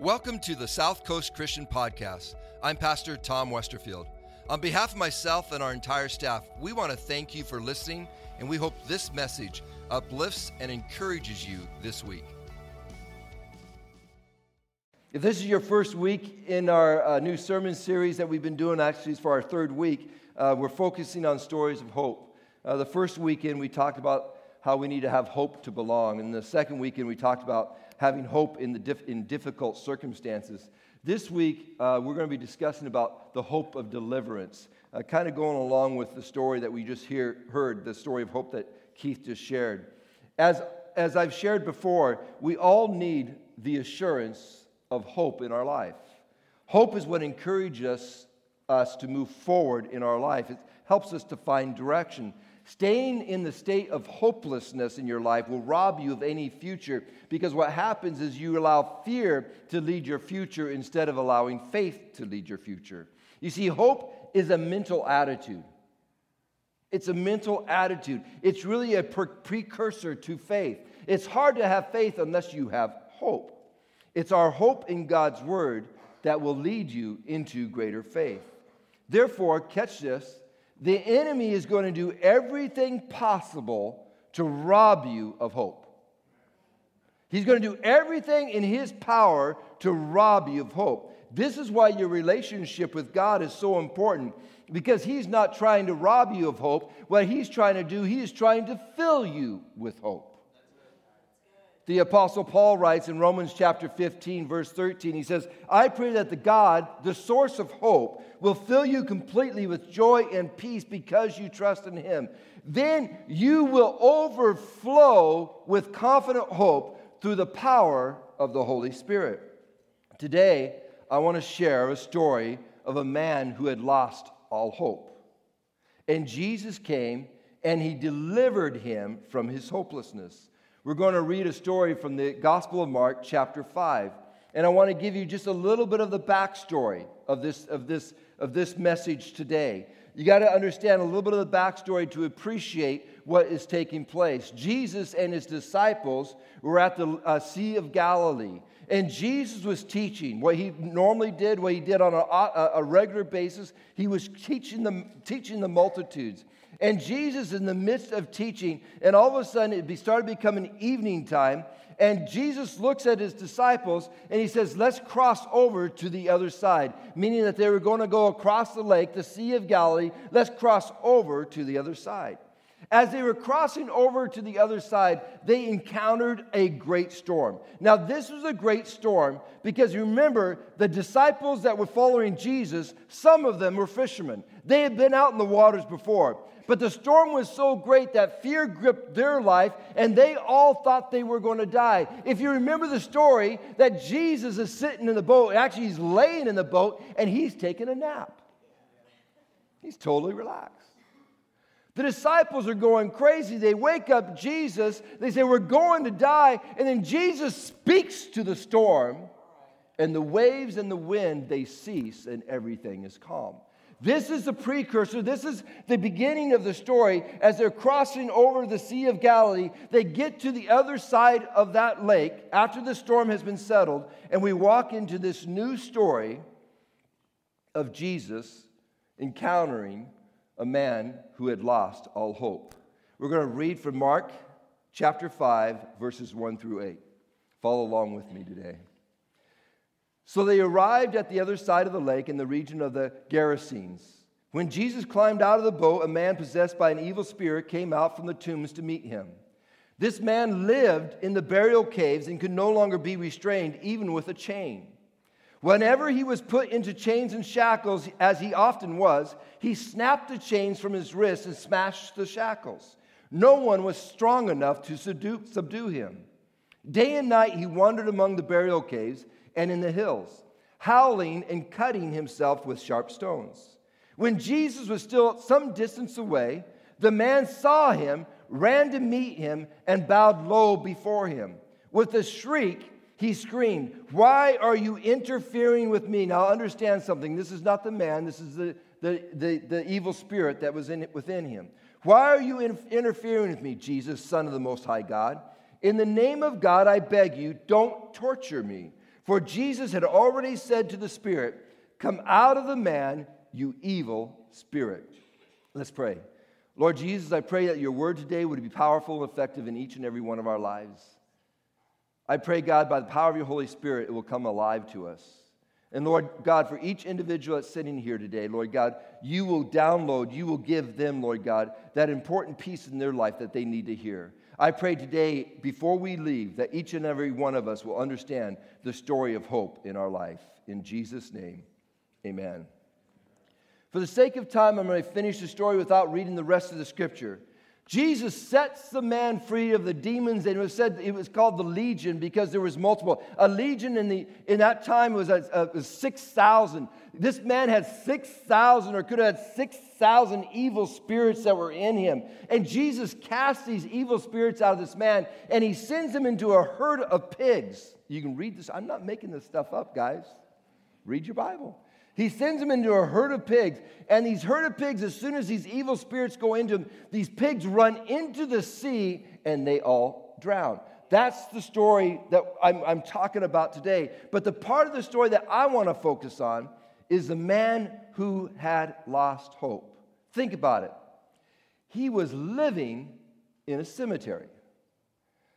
Welcome to the South Coast Christian Podcast. I'm Pastor Tom Westerfield. On behalf of myself and our entire staff, we want to thank you for listening, and we hope this message uplifts and encourages you this week. If this is your first week in our uh, new sermon series that we've been doing, actually, it's for our third week, uh, we're focusing on stories of hope. Uh, the first weekend, we talked about how we need to have hope to belong. And the second weekend, we talked about having hope in, the in difficult circumstances. This week, uh, we're going to be discussing about the hope of deliverance, uh, kind of going along with the story that we just hear, heard, the story of hope that Keith just shared. As, as I've shared before, we all need the assurance of hope in our life. Hope is what encourages us, us to move forward in our life. It helps us to find direction. Staying in the state of hopelessness in your life will rob you of any future because what happens is you allow fear to lead your future instead of allowing faith to lead your future. You see, hope is a mental attitude. It's a mental attitude. It's really a pre- precursor to faith. It's hard to have faith unless you have hope. It's our hope in God's word that will lead you into greater faith. Therefore, catch this the enemy is going to do everything possible to rob you of hope. He's going to do everything in his power to rob you of hope. This is why your relationship with God is so important because he's not trying to rob you of hope. What he's trying to do, he is trying to fill you with hope. The Apostle Paul writes in Romans chapter 15, verse 13, he says, I pray that the God, the source of hope, will fill you completely with joy and peace because you trust in him. Then you will overflow with confident hope through the power of the Holy Spirit. Today, I want to share a story of a man who had lost all hope. And Jesus came and he delivered him from his hopelessness. We're going to read a story from the Gospel of Mark, chapter 5. And I want to give you just a little bit of the backstory of this, of this, of this message today. You got to understand a little bit of the backstory to appreciate what is taking place. Jesus and his disciples were at the uh, Sea of Galilee. And Jesus was teaching what he normally did, what he did on a, a regular basis. He was teaching the, teaching the multitudes. And Jesus, in the midst of teaching, and all of a sudden it started becoming evening time. And Jesus looks at his disciples and he says, Let's cross over to the other side, meaning that they were going to go across the lake, the Sea of Galilee. Let's cross over to the other side. As they were crossing over to the other side, they encountered a great storm. Now, this was a great storm because remember, the disciples that were following Jesus, some of them were fishermen. They had been out in the waters before. But the storm was so great that fear gripped their life, and they all thought they were going to die. If you remember the story, that Jesus is sitting in the boat, actually, he's laying in the boat, and he's taking a nap. He's totally relaxed. The disciples are going crazy. They wake up Jesus. They say, We're going to die. And then Jesus speaks to the storm, and the waves and the wind, they cease, and everything is calm. This is the precursor. This is the beginning of the story. As they're crossing over the Sea of Galilee, they get to the other side of that lake after the storm has been settled, and we walk into this new story of Jesus encountering a man who had lost all hope. We're going to read from Mark chapter 5, verses 1 through 8. Follow along with me today. So they arrived at the other side of the lake in the region of the Gerasenes. When Jesus climbed out of the boat, a man possessed by an evil spirit came out from the tombs to meet him. This man lived in the burial caves and could no longer be restrained, even with a chain. Whenever he was put into chains and shackles, as he often was, he snapped the chains from his wrists and smashed the shackles. No one was strong enough to subdue, subdue him. Day and night he wandered among the burial caves and in the hills, howling and cutting himself with sharp stones. When Jesus was still some distance away, the man saw him, ran to meet him, and bowed low before him. With a shriek, he screamed, Why are you interfering with me? Now, understand something. This is not the man, this is the, the, the, the evil spirit that was in, within him. Why are you in, interfering with me, Jesus, Son of the Most High God? In the name of God, I beg you, don't torture me. For Jesus had already said to the spirit, Come out of the man, you evil spirit. Let's pray. Lord Jesus, I pray that your word today would be powerful and effective in each and every one of our lives. I pray, God, by the power of your Holy Spirit, it will come alive to us. And Lord God, for each individual that's sitting here today, Lord God, you will download, you will give them, Lord God, that important piece in their life that they need to hear. I pray today, before we leave, that each and every one of us will understand the story of hope in our life. In Jesus' name, amen. For the sake of time, I'm going to finish the story without reading the rest of the scripture. Jesus sets the man free of the demons, and it was said it was called the legion because there was multiple. A legion in, the, in that time was, uh, uh, a, a 6,000. This man had 6,000 or could have had 6,000 evil spirits that were in him. And Jesus casts these evil spirits out of this man, and he sends him into a herd of pigs. You can read this. I'm not making this stuff up, guys. Read your Bible. He sends them into a herd of pigs. And these herd of pigs, as soon as these evil spirits go into them, these pigs run into the sea and they all drown. That's the story that I'm, I'm talking about today. But the part of the story that I want to focus on is the man who had lost hope. Think about it. He was living in a cemetery.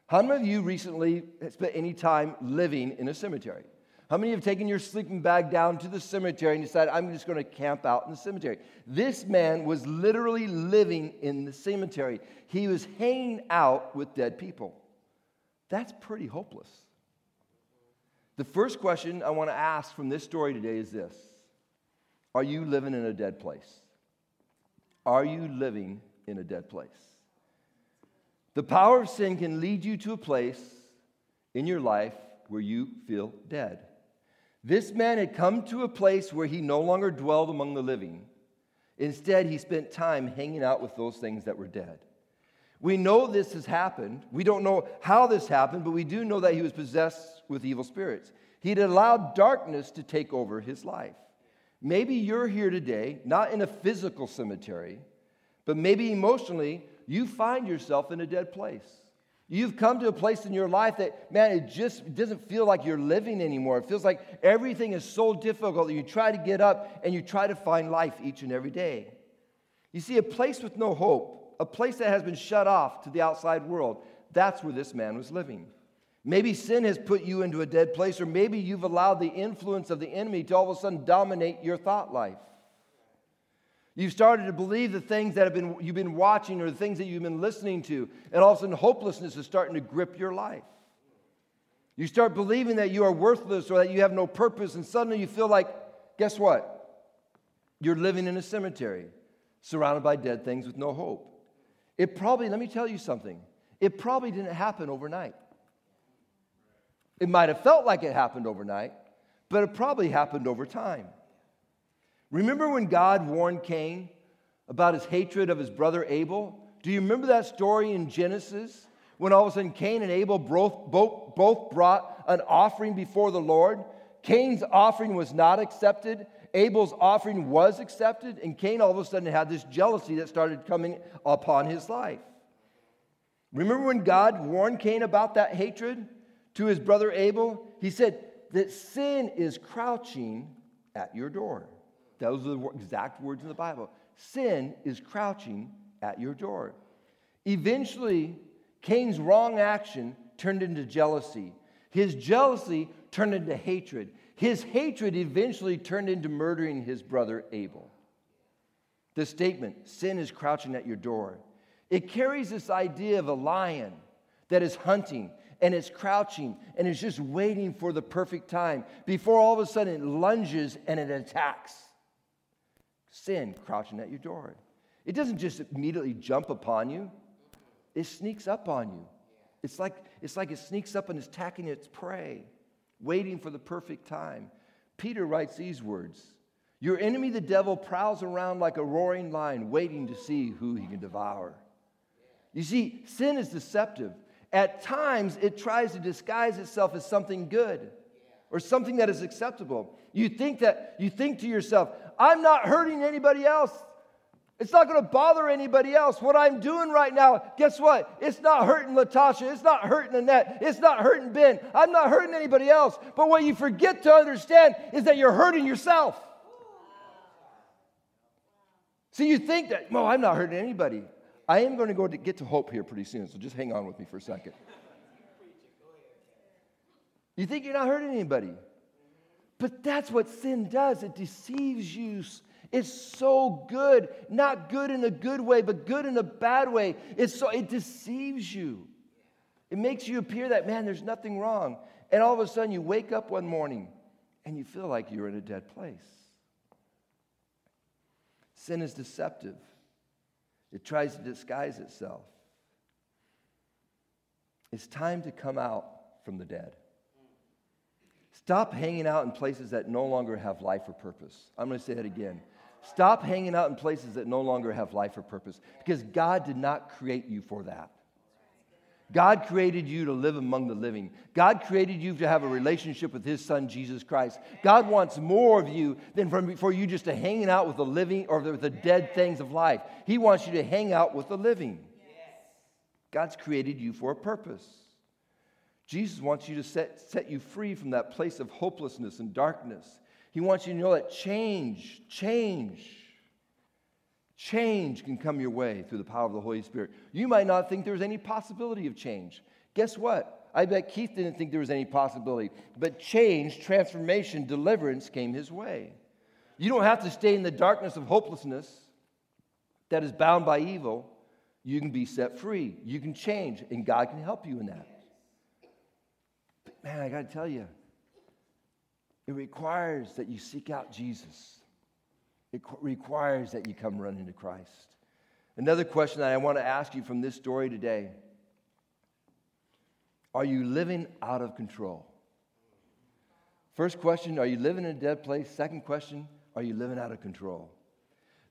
How many of you recently spent any time living in a cemetery? How many have taken your sleeping bag down to the cemetery and decided, I'm just going to camp out in the cemetery? This man was literally living in the cemetery. He was hanging out with dead people. That's pretty hopeless. The first question I want to ask from this story today is this Are you living in a dead place? Are you living in a dead place? The power of sin can lead you to a place in your life where you feel dead. This man had come to a place where he no longer dwelled among the living. Instead, he spent time hanging out with those things that were dead. We know this has happened. We don't know how this happened, but we do know that he was possessed with evil spirits. He'd allowed darkness to take over his life. Maybe you're here today, not in a physical cemetery, but maybe emotionally, you find yourself in a dead place. You've come to a place in your life that, man, it just doesn't feel like you're living anymore. It feels like everything is so difficult that you try to get up and you try to find life each and every day. You see, a place with no hope, a place that has been shut off to the outside world, that's where this man was living. Maybe sin has put you into a dead place, or maybe you've allowed the influence of the enemy to all of a sudden dominate your thought life. You've started to believe the things that have been, you've been watching or the things that you've been listening to, and all of a sudden hopelessness is starting to grip your life. You start believing that you are worthless or that you have no purpose, and suddenly you feel like, guess what? You're living in a cemetery surrounded by dead things with no hope. It probably, let me tell you something, it probably didn't happen overnight. It might have felt like it happened overnight, but it probably happened over time. Remember when God warned Cain about his hatred of his brother Abel? Do you remember that story in Genesis? When all of a sudden Cain and Abel both, both, both brought an offering before the Lord. Cain's offering was not accepted. Abel's offering was accepted. And Cain all of a sudden had this jealousy that started coming upon his life. Remember when God warned Cain about that hatred to his brother Abel? He said that sin is crouching at your door. Those are the exact words in the Bible. Sin is crouching at your door. Eventually, Cain's wrong action turned into jealousy. His jealousy turned into hatred. His hatred eventually turned into murdering his brother Abel. The statement, sin is crouching at your door, it carries this idea of a lion that is hunting and it's crouching and it's just waiting for the perfect time before all of a sudden it lunges and it attacks sin crouching at your door. It doesn't just immediately jump upon you, it sneaks up on you. It's like, it's like it sneaks up and is attacking its prey, waiting for the perfect time. Peter writes these words Your enemy, the devil, prowls around like a roaring lion, waiting to see who he can devour. You see, sin is deceptive. At times, it tries to disguise itself as something good or something that is acceptable. You think that you think to yourself, I'm not hurting anybody else. It's not going to bother anybody else. What I'm doing right now, guess what? It's not hurting Latasha. It's not hurting Annette. It's not hurting Ben. I'm not hurting anybody else. But what you forget to understand is that you're hurting yourself. See, you think that, no, I'm not hurting anybody. I am going to go to get to hope here pretty soon, so just hang on with me for a second. You think you're not hurting anybody. But that's what sin does it deceives you it's so good, not good in a good way, but good in a bad way. It's so it deceives you. It makes you appear that man, there's nothing wrong. And all of a sudden you wake up one morning and you feel like you're in a dead place. Sin is deceptive. It tries to disguise itself. It's time to come out from the dead. Stop hanging out in places that no longer have life or purpose. I'm going to say that again. Stop hanging out in places that no longer have life or purpose because God did not create you for that. God created you to live among the living. God created you to have a relationship with His Son, Jesus Christ. God wants more of you than for you just to hanging out with the living or the dead things of life. He wants you to hang out with the living. God's created you for a purpose. Jesus wants you to set, set you free from that place of hopelessness and darkness he wants you to know that change, change, change can come your way through the power of the Holy Spirit. You might not think there's any possibility of change. Guess what? I bet Keith didn't think there was any possibility. But change, transformation, deliverance came his way. You don't have to stay in the darkness of hopelessness that is bound by evil. You can be set free. You can change, and God can help you in that. Man, I got to tell you, it requires that you seek out Jesus. It requires that you come running to Christ. Another question that I want to ask you from this story today Are you living out of control? First question Are you living in a dead place? Second question Are you living out of control?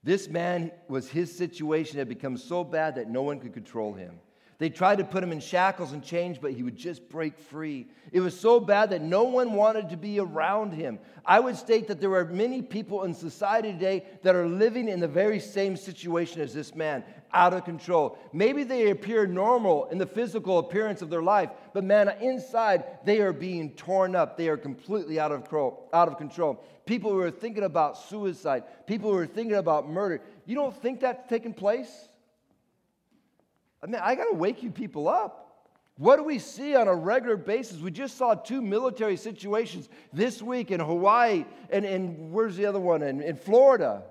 This man was his situation had become so bad that no one could control him. They tried to put him in shackles and chains, but he would just break free. It was so bad that no one wanted to be around him. I would state that there are many people in society today that are living in the very same situation as this man, out of control. Maybe they appear normal in the physical appearance of their life, but man, inside they are being torn up. They are completely out of control. Out of control. People who are thinking about suicide, people who are thinking about murder. You don't think that's taking place? I mean, I got to wake you people up. What do we see on a regular basis? We just saw two military situations this week in Hawaii and, and where's the other one? In, in Florida.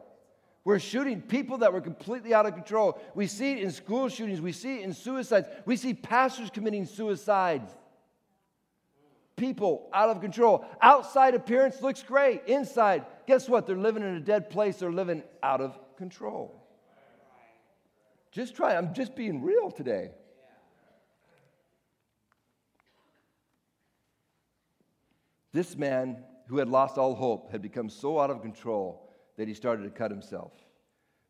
We're shooting people that were completely out of control. We see it in school shootings. We see it in suicides. We see pastors committing suicides. People out of control. Outside appearance looks great. Inside, guess what? They're living in a dead place. They're living out of control. Just try. I'm just being real today. This man who had lost all hope had become so out of control that he started to cut himself.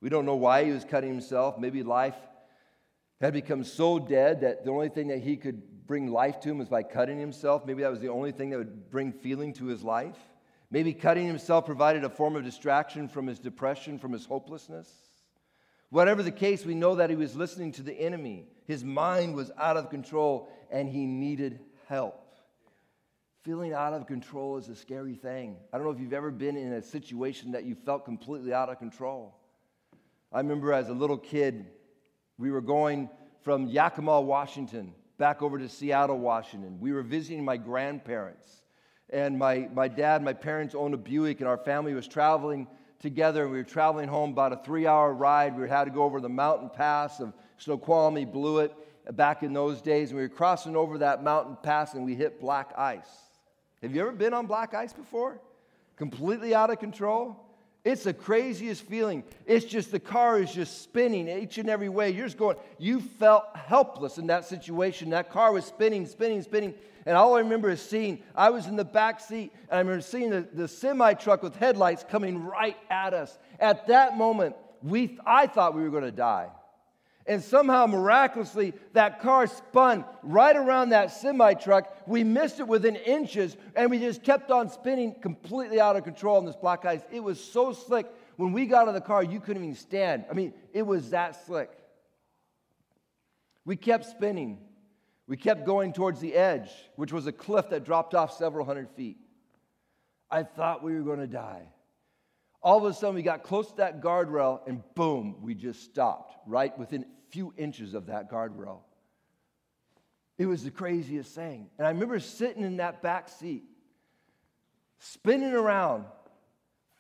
We don't know why he was cutting himself. Maybe life had become so dead that the only thing that he could bring life to him was by cutting himself. Maybe that was the only thing that would bring feeling to his life. Maybe cutting himself provided a form of distraction from his depression, from his hopelessness. Whatever the case, we know that he was listening to the enemy. His mind was out of control and he needed help. Feeling out of control is a scary thing. I don't know if you've ever been in a situation that you felt completely out of control. I remember as a little kid, we were going from Yakima, Washington, back over to Seattle, Washington. We were visiting my grandparents. And my, my dad, my parents owned a Buick, and our family was traveling together. We were traveling home about a three hour ride. We had to go over the mountain pass of Snoqualmie, Blewett, back in those days. And we were crossing over that mountain pass and we hit black ice. Have you ever been on black ice before? Completely out of control? It's the craziest feeling. It's just the car is just spinning each and every way. You're just going, you felt helpless in that situation. That car was spinning, spinning, spinning. And all I remember is seeing, I was in the back seat, and I remember seeing the, the semi truck with headlights coming right at us. At that moment, we, I thought we were going to die. And somehow, miraculously, that car spun right around that semi truck. We missed it within inches, and we just kept on spinning completely out of control on this black ice. It was so slick. when we got out of the car, you couldn't even stand. I mean, it was that slick. We kept spinning. We kept going towards the edge, which was a cliff that dropped off several hundred feet. I thought we were going to die. All of a sudden, we got close to that guardrail, and boom, we just stopped right within a few inches of that guardrail. It was the craziest thing. And I remember sitting in that back seat, spinning around,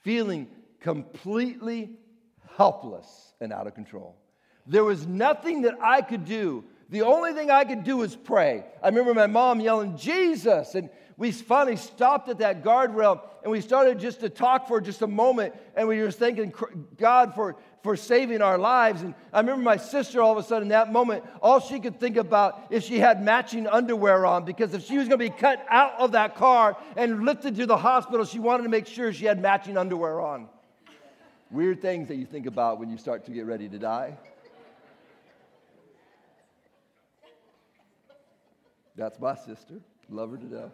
feeling completely helpless and out of control. There was nothing that I could do. The only thing I could do was pray. I remember my mom yelling, Jesus, and we finally stopped at that guardrail and we started just to talk for just a moment and we were thanking God for, for saving our lives. And I remember my sister all of a sudden that moment, all she could think about is she had matching underwear on because if she was going to be cut out of that car and lifted to the hospital, she wanted to make sure she had matching underwear on. Weird things that you think about when you start to get ready to die. That's my sister. Love her to death.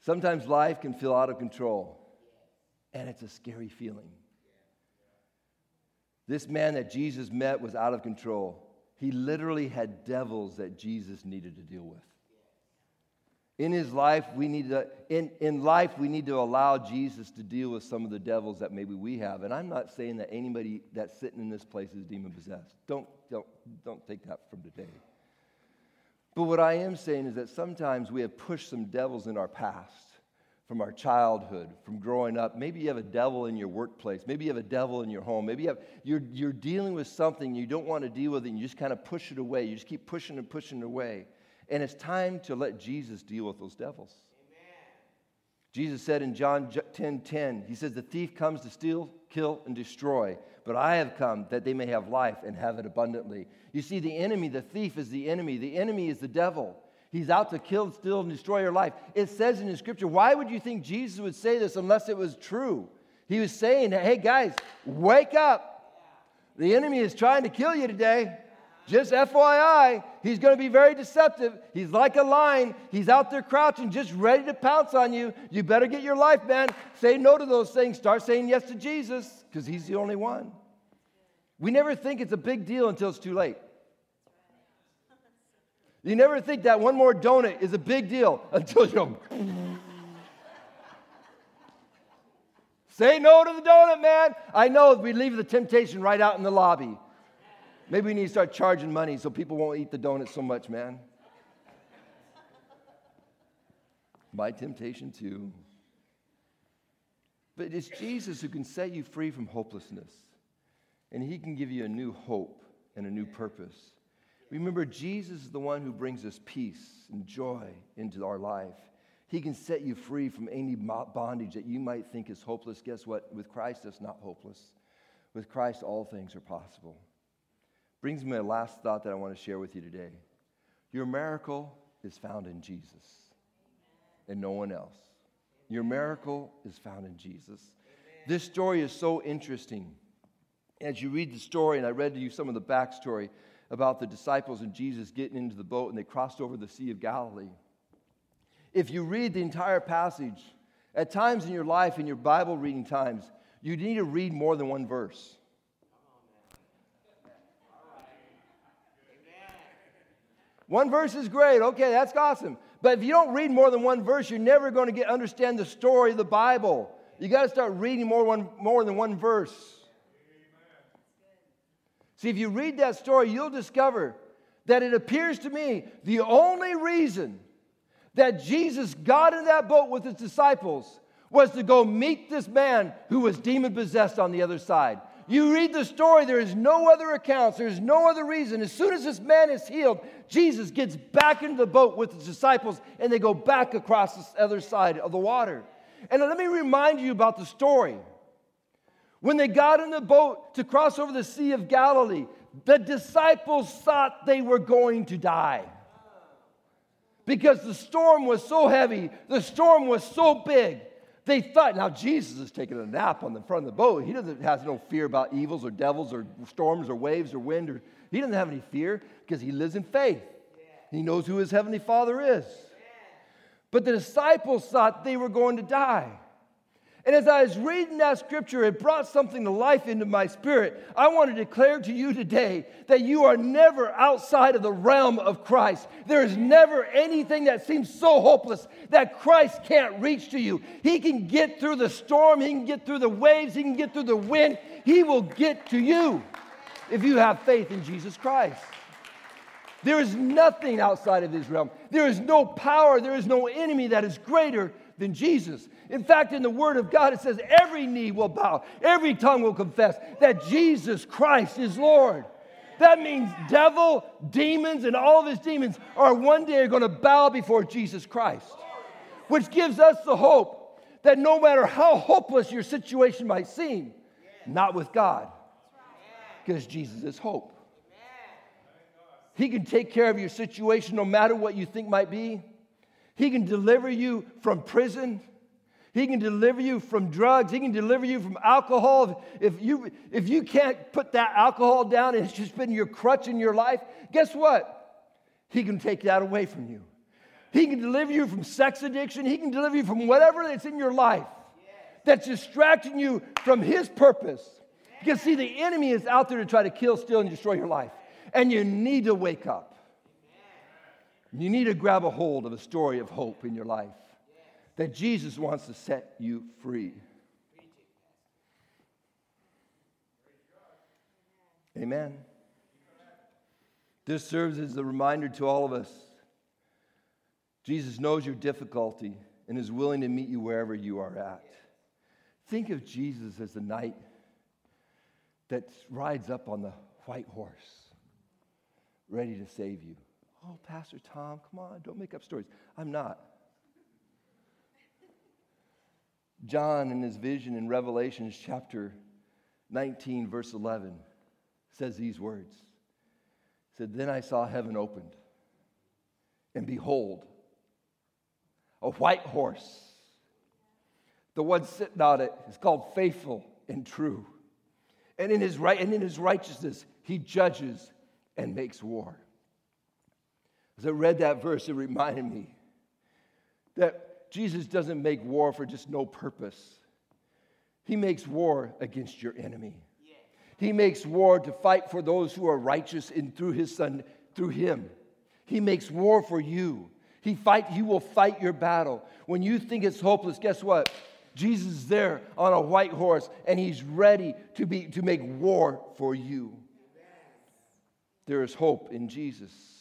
Sometimes life can feel out of control, and it's a scary feeling. This man that Jesus met was out of control. He literally had devils that Jesus needed to deal with. In his life, we need to, in, in life, we need to allow Jesus to deal with some of the devils that maybe we have. And I'm not saying that anybody that's sitting in this place is demon possessed. Don't, don't, don't take that from today. But what I am saying is that sometimes we have pushed some devils in our past, from our childhood, from growing up. Maybe you have a devil in your workplace. Maybe you have a devil in your home. Maybe you have, you're, you're dealing with something you don't want to deal with, and you just kind of push it away. You just keep pushing and pushing it away. And it's time to let Jesus deal with those devils. Jesus said in John 10 10, He says, The thief comes to steal, kill, and destroy, but I have come that they may have life and have it abundantly. You see, the enemy, the thief is the enemy. The enemy is the devil. He's out to kill, steal, and destroy your life. It says in the scripture, why would you think Jesus would say this unless it was true? He was saying, Hey, guys, wake up. The enemy is trying to kill you today. Just FYI, he's going to be very deceptive. He's like a lion. He's out there crouching, just ready to pounce on you. You better get your life, man. Say no to those things. Start saying yes to Jesus because he's the only one. We never think it's a big deal until it's too late. You never think that one more donut is a big deal until you. Say no to the donut, man. I know we leave the temptation right out in the lobby. Maybe we need to start charging money so people won't eat the donuts so much, man. My temptation too. But it's Jesus who can set you free from hopelessness, and He can give you a new hope and a new purpose. Remember, Jesus is the one who brings us peace and joy into our life. He can set you free from any bondage that you might think is hopeless. Guess what? With Christ, it's not hopeless. With Christ, all things are possible. Brings me a last thought that I want to share with you today. Your miracle is found in Jesus and no one else. Your miracle is found in Jesus. This story is so interesting. As you read the story, and I read to you some of the backstory about the disciples and Jesus getting into the boat and they crossed over the Sea of Galilee. If you read the entire passage, at times in your life, in your Bible reading times, you need to read more than one verse. One verse is great. Okay, that's awesome. But if you don't read more than one verse, you're never going to get understand the story of the Bible. You got to start reading more, one, more than one verse. See, if you read that story, you'll discover that it appears to me the only reason that Jesus got in that boat with his disciples was to go meet this man who was demon possessed on the other side. You read the story, there is no other accounts, there's no other reason. As soon as this man is healed, Jesus gets back into the boat with his disciples and they go back across the other side of the water. And let me remind you about the story. When they got in the boat to cross over the Sea of Galilee, the disciples thought they were going to die. Because the storm was so heavy, the storm was so big, they thought, now Jesus is taking a nap on the front of the boat. He doesn't has no fear about evils or devils or storms or waves or wind. Or, he doesn't have any fear because he lives in faith. He knows who his heavenly Father is. But the disciples thought they were going to die. And as I was reading that scripture, it brought something to life into my spirit. I want to declare to you today that you are never outside of the realm of Christ. There is never anything that seems so hopeless that Christ can't reach to you. He can get through the storm, He can get through the waves, He can get through the wind. He will get to you if you have faith in Jesus Christ. There is nothing outside of His realm. There is no power, there is no enemy that is greater than Jesus. In fact, in the Word of God, it says every knee will bow, every tongue will confess that Jesus Christ is Lord. That means devil, demons, and all of his demons are one day going to bow before Jesus Christ, which gives us the hope that no matter how hopeless your situation might seem, not with God, because Jesus is hope. He can take care of your situation no matter what you think might be. He can deliver you from prison. He can deliver you from drugs. He can deliver you from alcohol. If you, if you can't put that alcohol down and it's just been your crutch in your life, guess what? He can take that away from you. He can deliver you from sex addiction. He can deliver you from whatever that's in your life that's distracting you from His purpose. Because, see, the enemy is out there to try to kill, steal, and destroy your life. And you need to wake up. You need to grab a hold of a story of hope in your life that Jesus wants to set you free. Amen. This serves as a reminder to all of us. Jesus knows your difficulty and is willing to meet you wherever you are at. Think of Jesus as the knight that rides up on the white horse, ready to save you. Oh, Pastor Tom, come on, don't make up stories. I'm not. John, in his vision in Revelations chapter 19, verse 11, says these words. He said, Then I saw heaven opened, and behold, a white horse. The one sitting on it is called faithful and true. And in his right and in his righteousness, he judges and makes war. As I read that verse, it reminded me that Jesus doesn't make war for just no purpose. He makes war against your enemy. He makes war to fight for those who are righteous and through his son, through him. He makes war for you. He fight, he will fight your battle. When you think it's hopeless, guess what? Jesus is there on a white horse and he's ready to, be, to make war for you. There is hope in Jesus.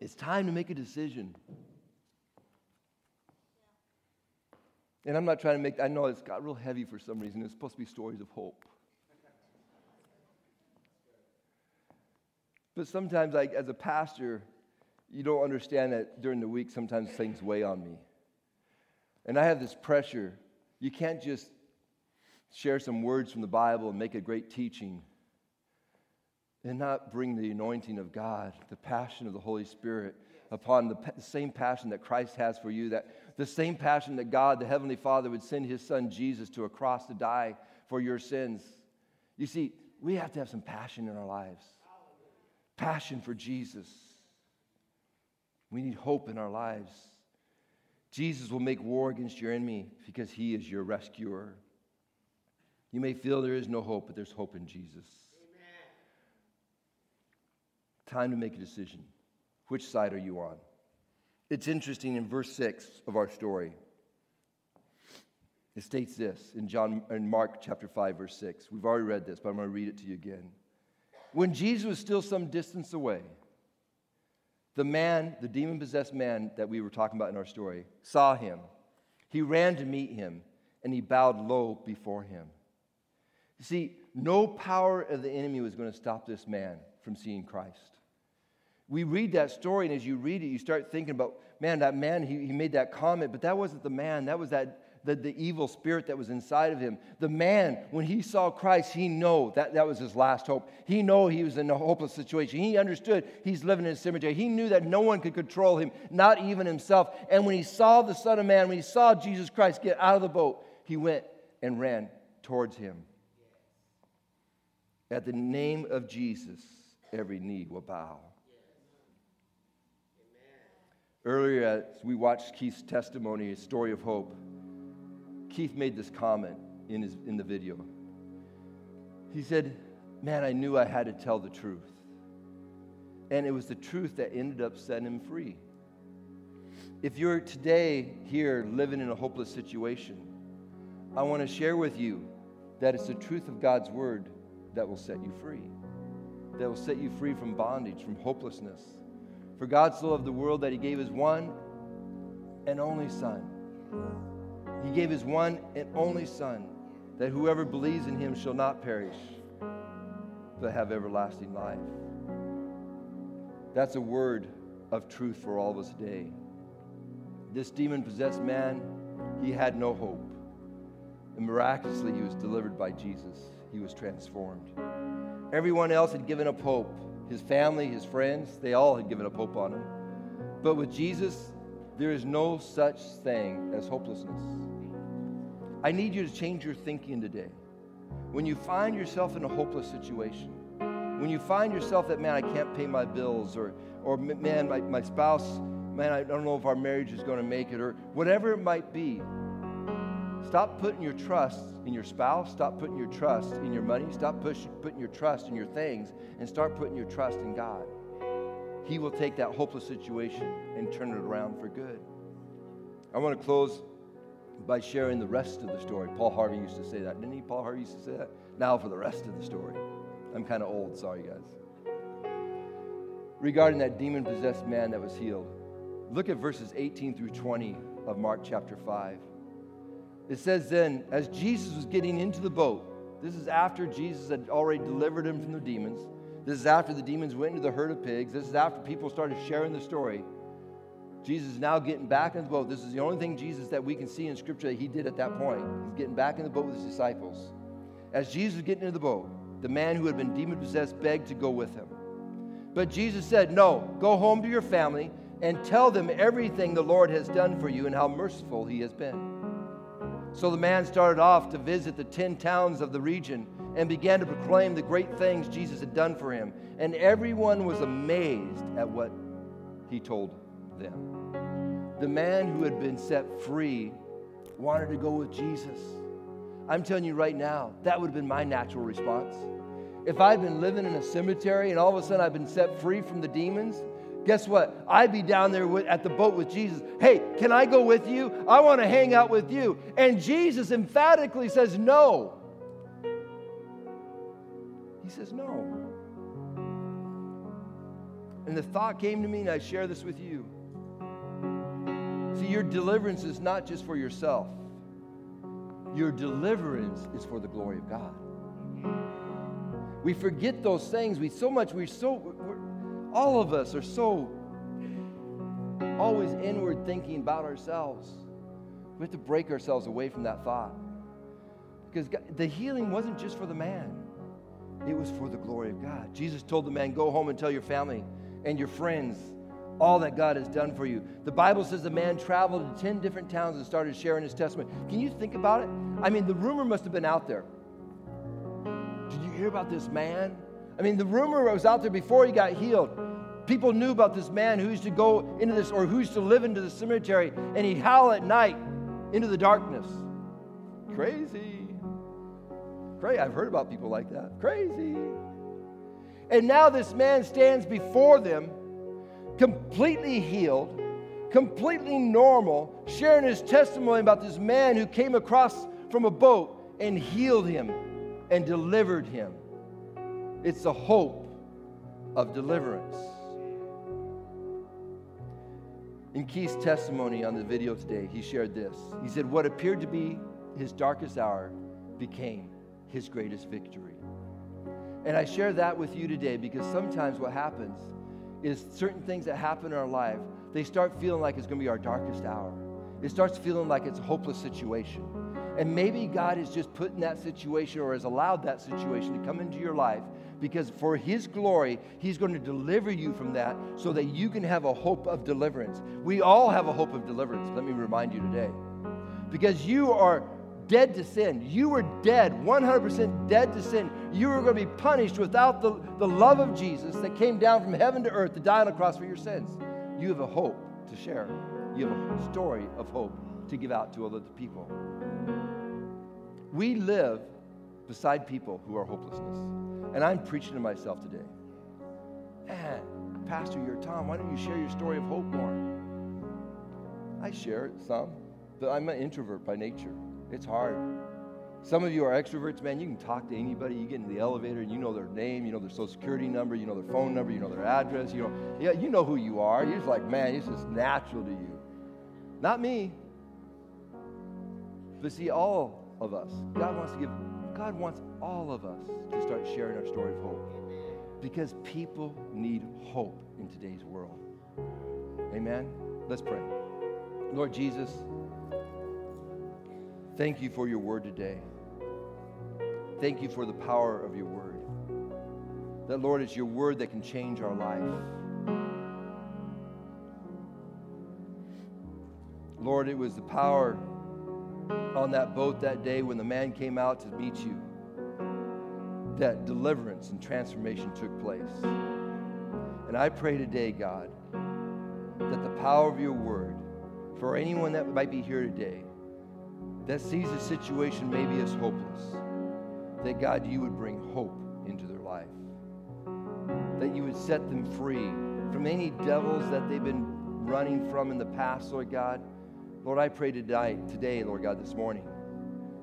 It's time to make a decision. And I'm not trying to make, I know it's got real heavy for some reason. It's supposed to be stories of hope. But sometimes, like, as a pastor, you don't understand that during the week, sometimes things weigh on me. And I have this pressure. You can't just share some words from the Bible and make a great teaching and not bring the anointing of God, the passion of the Holy Spirit upon the, the same passion that Christ has for you, that the same passion that God, the Heavenly Father, would send His Son Jesus to a cross to die for your sins. You see, we have to have some passion in our lives. Passion for Jesus. We need hope in our lives. Jesus will make war against your enemy because he is your rescuer. You may feel there is no hope, but there's hope in Jesus. Time to make a decision. Which side are you on? It's interesting in verse 6 of our story. It states this in John in Mark chapter 5 verse 6. We've already read this, but I'm going to read it to you again. When Jesus was still some distance away, the man, the demon possessed man that we were talking about in our story, saw him. He ran to meet him and he bowed low before him. You see, no power of the enemy was going to stop this man from seeing Christ we read that story, and as you read it, you start thinking about, man, that man, he, he made that comment, but that wasn't the man. That was that the, the evil spirit that was inside of him. The man, when he saw Christ, he knew that that was his last hope. He knew he was in a hopeless situation. He understood he's living in a cemetery. He knew that no one could control him, not even himself. And when he saw the Son of Man, when he saw Jesus Christ get out of the boat, he went and ran towards him. At the name of Jesus, every knee will bow. Earlier, as we watched Keith's testimony, a story of hope, Keith made this comment in, his, in the video. He said, Man, I knew I had to tell the truth. And it was the truth that ended up setting him free. If you're today here living in a hopeless situation, I want to share with you that it's the truth of God's word that will set you free, that will set you free from bondage, from hopelessness. For God so loved the world that he gave his one and only Son. He gave his one and only Son, that whoever believes in him shall not perish, but have everlasting life. That's a word of truth for all of us today. This demon possessed man, he had no hope. And miraculously, he was delivered by Jesus. He was transformed. Everyone else had given up hope. His family, his friends, they all had given up hope on him. But with Jesus, there is no such thing as hopelessness. I need you to change your thinking today. When you find yourself in a hopeless situation, when you find yourself that, man, I can't pay my bills, or, or man, my, my spouse, man, I don't know if our marriage is going to make it, or whatever it might be, stop putting your trust in your spouse, stop putting your trust in your money, stop push, putting your trust in your things, and start putting your trust in God. He will take that hopeless situation and turn it around for good. I want to close by sharing the rest of the story. Paul Harvey used to say that, didn't he? Paul Harvey used to say that. Now for the rest of the story. I'm kind of old, sorry, guys. Regarding that demon possessed man that was healed, look at verses 18 through 20 of Mark chapter 5. It says then, as Jesus was getting into the boat, this is after Jesus had already delivered him from the demons. This is after the demons went into the herd of pigs. This is after people started sharing the story. Jesus is now getting back in the boat. This is the only thing Jesus that we can see in Scripture that he did at that point. He's getting back in the boat with his disciples. As Jesus was getting into the boat, the man who had been demon possessed begged to go with him. But Jesus said, No, go home to your family and tell them everything the Lord has done for you and how merciful he has been. So the man started off to visit the 10 towns of the region and began to proclaim the great things Jesus had done for him. And everyone was amazed at what he told them. The man who had been set free wanted to go with Jesus. I'm telling you right now, that would have been my natural response. If I'd been living in a cemetery and all of a sudden I've been set free from the demons, guess what? I'd be down there with, at the boat with Jesus. Hey, can I go with you? I want to hang out with you. And Jesus emphatically says, No. He says, No. And the thought came to me, and I share this with you. See, your deliverance is not just for yourself, your deliverance is for the glory of God. We forget those things. We so much, we're so, all of us are so always inward thinking about ourselves. We have to break ourselves away from that thought. Because God, the healing wasn't just for the man, it was for the glory of God. Jesus told the man, Go home and tell your family and your friends all that God has done for you. The Bible says the man traveled to 10 different towns and started sharing his testimony. Can you think about it? I mean, the rumor must have been out there. Did you hear about this man? I mean, the rumor was out there before he got healed. People knew about this man who used to go into this or who used to live into the cemetery and he'd howl at night into the darkness. Crazy. Crazy. I've heard about people like that. Crazy. And now this man stands before them, completely healed, completely normal, sharing his testimony about this man who came across from a boat and healed him and delivered him. It's the hope of deliverance. In Keith's testimony on the video today, he shared this. He said, What appeared to be his darkest hour became his greatest victory. And I share that with you today because sometimes what happens is certain things that happen in our life, they start feeling like it's going to be our darkest hour. It starts feeling like it's a hopeless situation. And maybe God has just put in that situation or has allowed that situation to come into your life because for His glory, He's going to deliver you from that so that you can have a hope of deliverance. We all have a hope of deliverance, let me remind you today. Because you are dead to sin. You were dead, 100% dead to sin. You were going to be punished without the, the love of Jesus that came down from heaven to earth to die on the cross for your sins. You have a hope to share. You have a story of hope to give out to other people. We live beside people who are hopelessness. And I'm preaching to myself today. Man, Pastor, you're Tom. Why don't you share your story of hope more? I share it some, but I'm an introvert by nature. It's hard. Some of you are extroverts, man. You can talk to anybody. You get in the elevator and you know their name, you know their social security number, you know their phone number, you know their address. You know, yeah, you know who you are. You're just like, man, it's just natural to you. Not me. But see, all of us, God wants to give, God wants all of us to start sharing our story of hope. Because people need hope in today's world. Amen? Let's pray. Lord Jesus, thank you for your word today. Thank you for the power of your word. That, Lord, it's your word that can change our life. Lord, it was the power on that boat that day when the man came out to meet you that deliverance and transformation took place. And I pray today, God, that the power of your word, for anyone that might be here today, that sees a situation maybe as hopeless, that God, you would bring hope into their life. That you would set them free from any devils that they've been running from in the past, Lord God. Lord, I pray today, today, Lord God, this morning,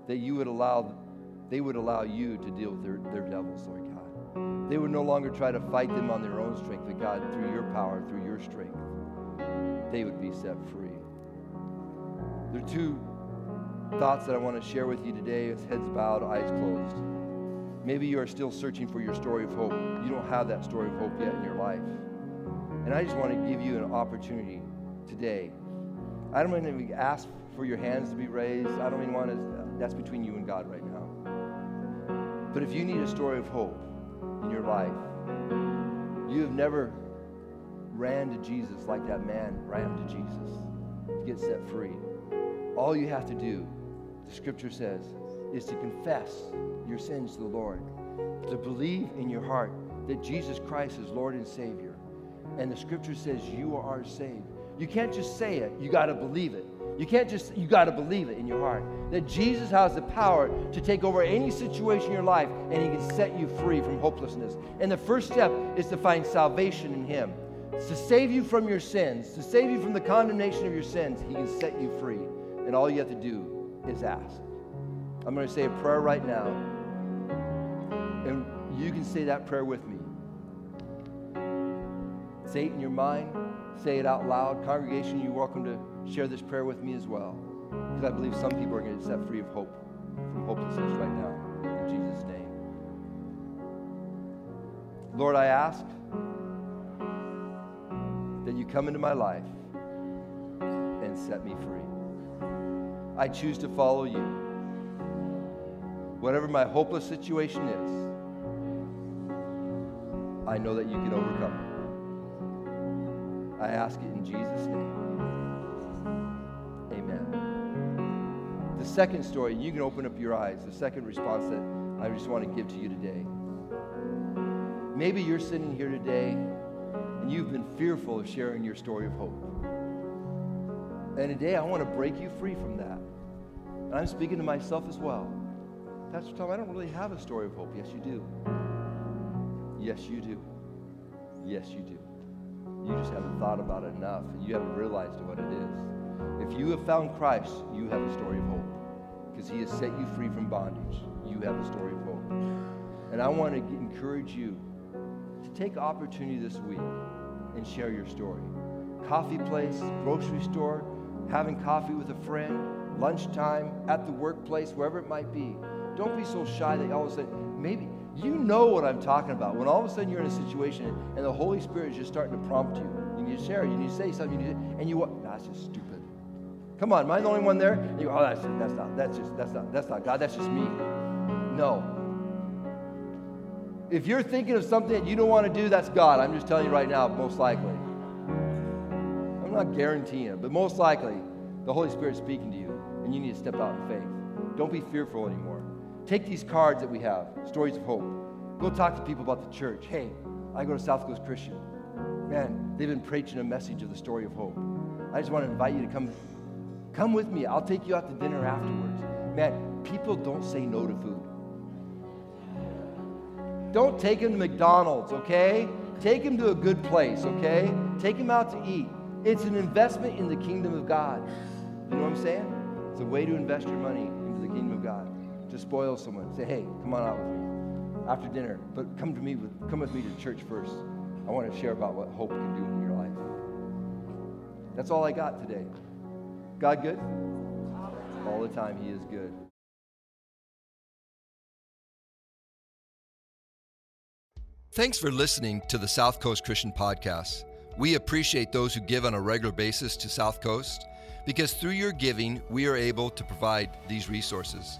that you would allow, they would allow you to deal with their, their devils, Lord God. They would no longer try to fight them on their own strength, but God, through your power, through your strength, they would be set free. There are two thoughts that I want to share with you today with heads bowed, eyes closed. Maybe you are still searching for your story of hope. You don't have that story of hope yet in your life. And I just want to give you an opportunity today. I don't even ask for your hands to be raised. I don't even want to, that's between you and God right now. But if you need a story of hope in your life, you have never ran to Jesus like that man ran to Jesus to get set free. All you have to do, the scripture says, is to confess your sins to the Lord, to believe in your heart that Jesus Christ is Lord and Savior. And the scripture says you are saved. You can't just say it, you got to believe it. You can't just, you got to believe it in your heart that Jesus has the power to take over any situation in your life and he can set you free from hopelessness. And the first step is to find salvation in him. to save you from your sins, to save you from the condemnation of your sins, he can set you free. And all you have to do is ask. I'm going to say a prayer right now. And you can say that prayer with me. Say it in your mind, say it out loud. Congregation, you're welcome to share this prayer with me as well. Because I believe some people are going to set free of hope, from hopelessness right now. In Jesus' name. Lord, I ask that you come into my life and set me free. I choose to follow you. Whatever my hopeless situation is, I know that you can overcome it. I ask it in Jesus' name. Amen. The second story, you can open up your eyes. The second response that I just want to give to you today. Maybe you're sitting here today and you've been fearful of sharing your story of hope. And today I want to break you free from that. And I'm speaking to myself as well. Pastor Tom, I don't really have a story of hope. Yes, you do. Yes, you do. Yes, you do. You just haven't thought about it enough and you haven't realized what it is. If you have found Christ, you have a story of hope because he has set you free from bondage. You have a story of hope. And I want to encourage you to take opportunity this week and share your story. Coffee place, grocery store, having coffee with a friend, lunchtime, at the workplace, wherever it might be. Don't be so shy that all of a sudden, maybe you know what I'm talking about. When all of a sudden you're in a situation and the Holy Spirit is just starting to prompt you, you need to share, you need to say something, you need to, and you what? That's just stupid. Come on, am I the only one there? And you go, oh, that's, that's not, that's just, that's not, that's not God, that's just me. No. If you're thinking of something that you don't want to do, that's God. I'm just telling you right now, most likely. I'm not guaranteeing it, but most likely the Holy Spirit's speaking to you, and you need to step out in faith. Don't be fearful anymore. Take these cards that we have, stories of hope. Go talk to people about the church. Hey, I go to South Coast Christian. Man, they've been preaching a message of the story of hope. I just want to invite you to come Come with me. I'll take you out to dinner afterwards. Man, people don't say no to food. Don't take them to McDonald's, okay? Take them to a good place, okay? Take them out to eat. It's an investment in the kingdom of God. You know what I'm saying? It's a way to invest your money into the kingdom of God. To spoil someone. Say, hey, come on out with me after dinner. But come to me with come with me to church first. I want to share about what hope can do in your life. That's all I got today. God good? All the time, He is good. Thanks for listening to the South Coast Christian Podcast. We appreciate those who give on a regular basis to South Coast because through your giving, we are able to provide these resources.